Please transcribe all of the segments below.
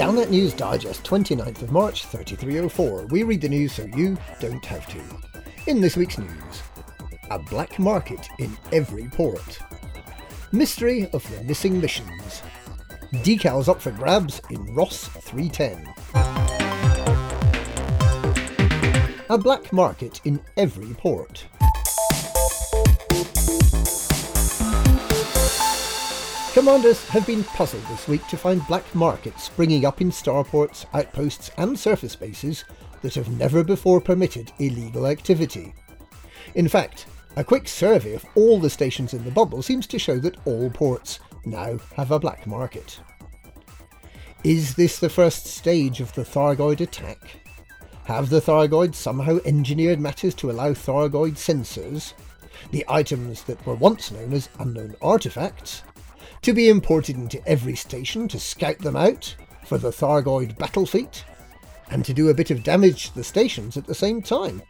Galnet News Digest, 29th of March, 3304. We read the news so you don't have to. In this week's news, a black market in every port. Mystery of the missing missions. Decals up for grabs in Ross 310. A black market in every port. Commanders have been puzzled this week to find black markets springing up in starports, outposts, and surface bases that have never before permitted illegal activity. In fact, a quick survey of all the stations in the bubble seems to show that all ports now have a black market. Is this the first stage of the Thargoid attack? Have the Thargoids somehow engineered matters to allow Thargoid sensors, the items that were once known as unknown artifacts, to be imported into every station to scout them out for the Thargoid battle fleet, and to do a bit of damage to the stations at the same time.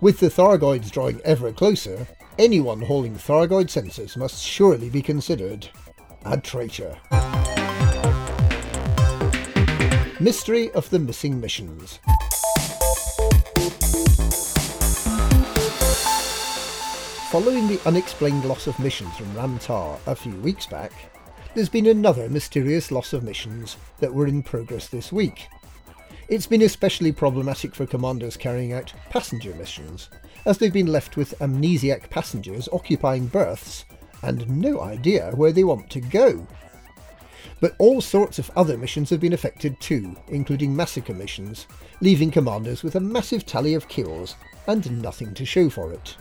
With the Thargoids drawing ever closer, anyone hauling Thargoid sensors must surely be considered a traitor. Mystery of the Missing Missions. Following the unexplained loss of missions from Ramtar a few weeks back, there's been another mysterious loss of missions that were in progress this week. It's been especially problematic for commanders carrying out passenger missions, as they've been left with amnesiac passengers occupying berths and no idea where they want to go. But all sorts of other missions have been affected too, including massacre missions, leaving commanders with a massive tally of kills and nothing to show for it.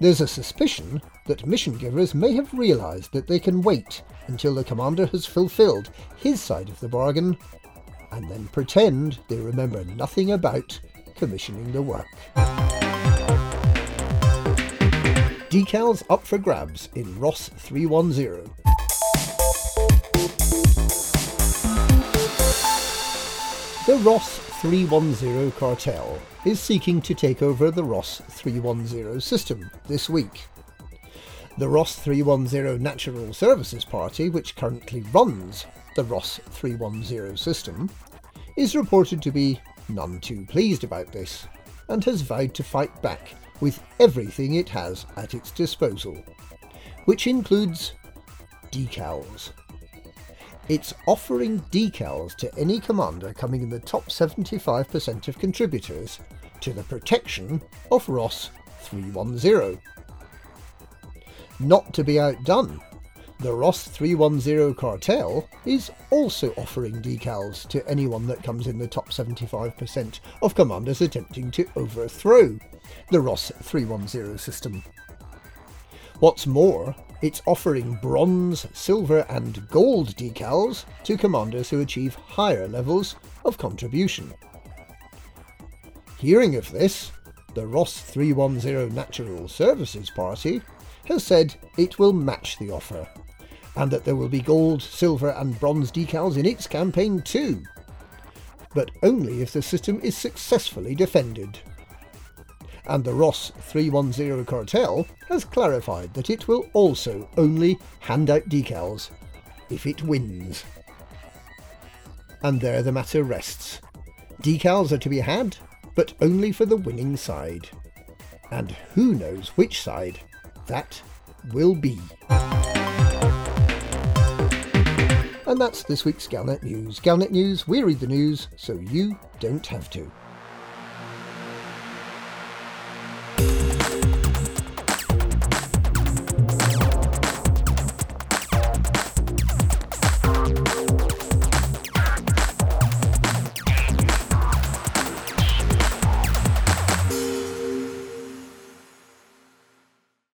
There's a suspicion that mission givers may have realised that they can wait until the commander has fulfilled his side of the bargain and then pretend they remember nothing about commissioning the work. Decals up for grabs in Ross 310. The Ross 310 cartel is seeking to take over the Ross 310 system this week. The Ross 310 Natural Services Party, which currently runs the Ross 310 system, is reported to be none too pleased about this and has vowed to fight back with everything it has at its disposal, which includes decals. It's offering decals to any commander coming in the top 75% of contributors to the protection of Ross 310. Not to be outdone, the Ross 310 cartel is also offering decals to anyone that comes in the top 75% of commanders attempting to overthrow the Ross 310 system. What's more, it's offering bronze, silver, and gold decals to commanders who achieve higher levels of contribution. Hearing of this, the Ross 310 Natural Services Party has said it will match the offer, and that there will be gold, silver, and bronze decals in its campaign too, but only if the system is successfully defended and the Ross 310 cartel has clarified that it will also only hand out decals if it wins. And there the matter rests. Decals are to be had, but only for the winning side. And who knows which side that will be. And that's this week's Galnet News. Galnet News, we read the news so you don't have to.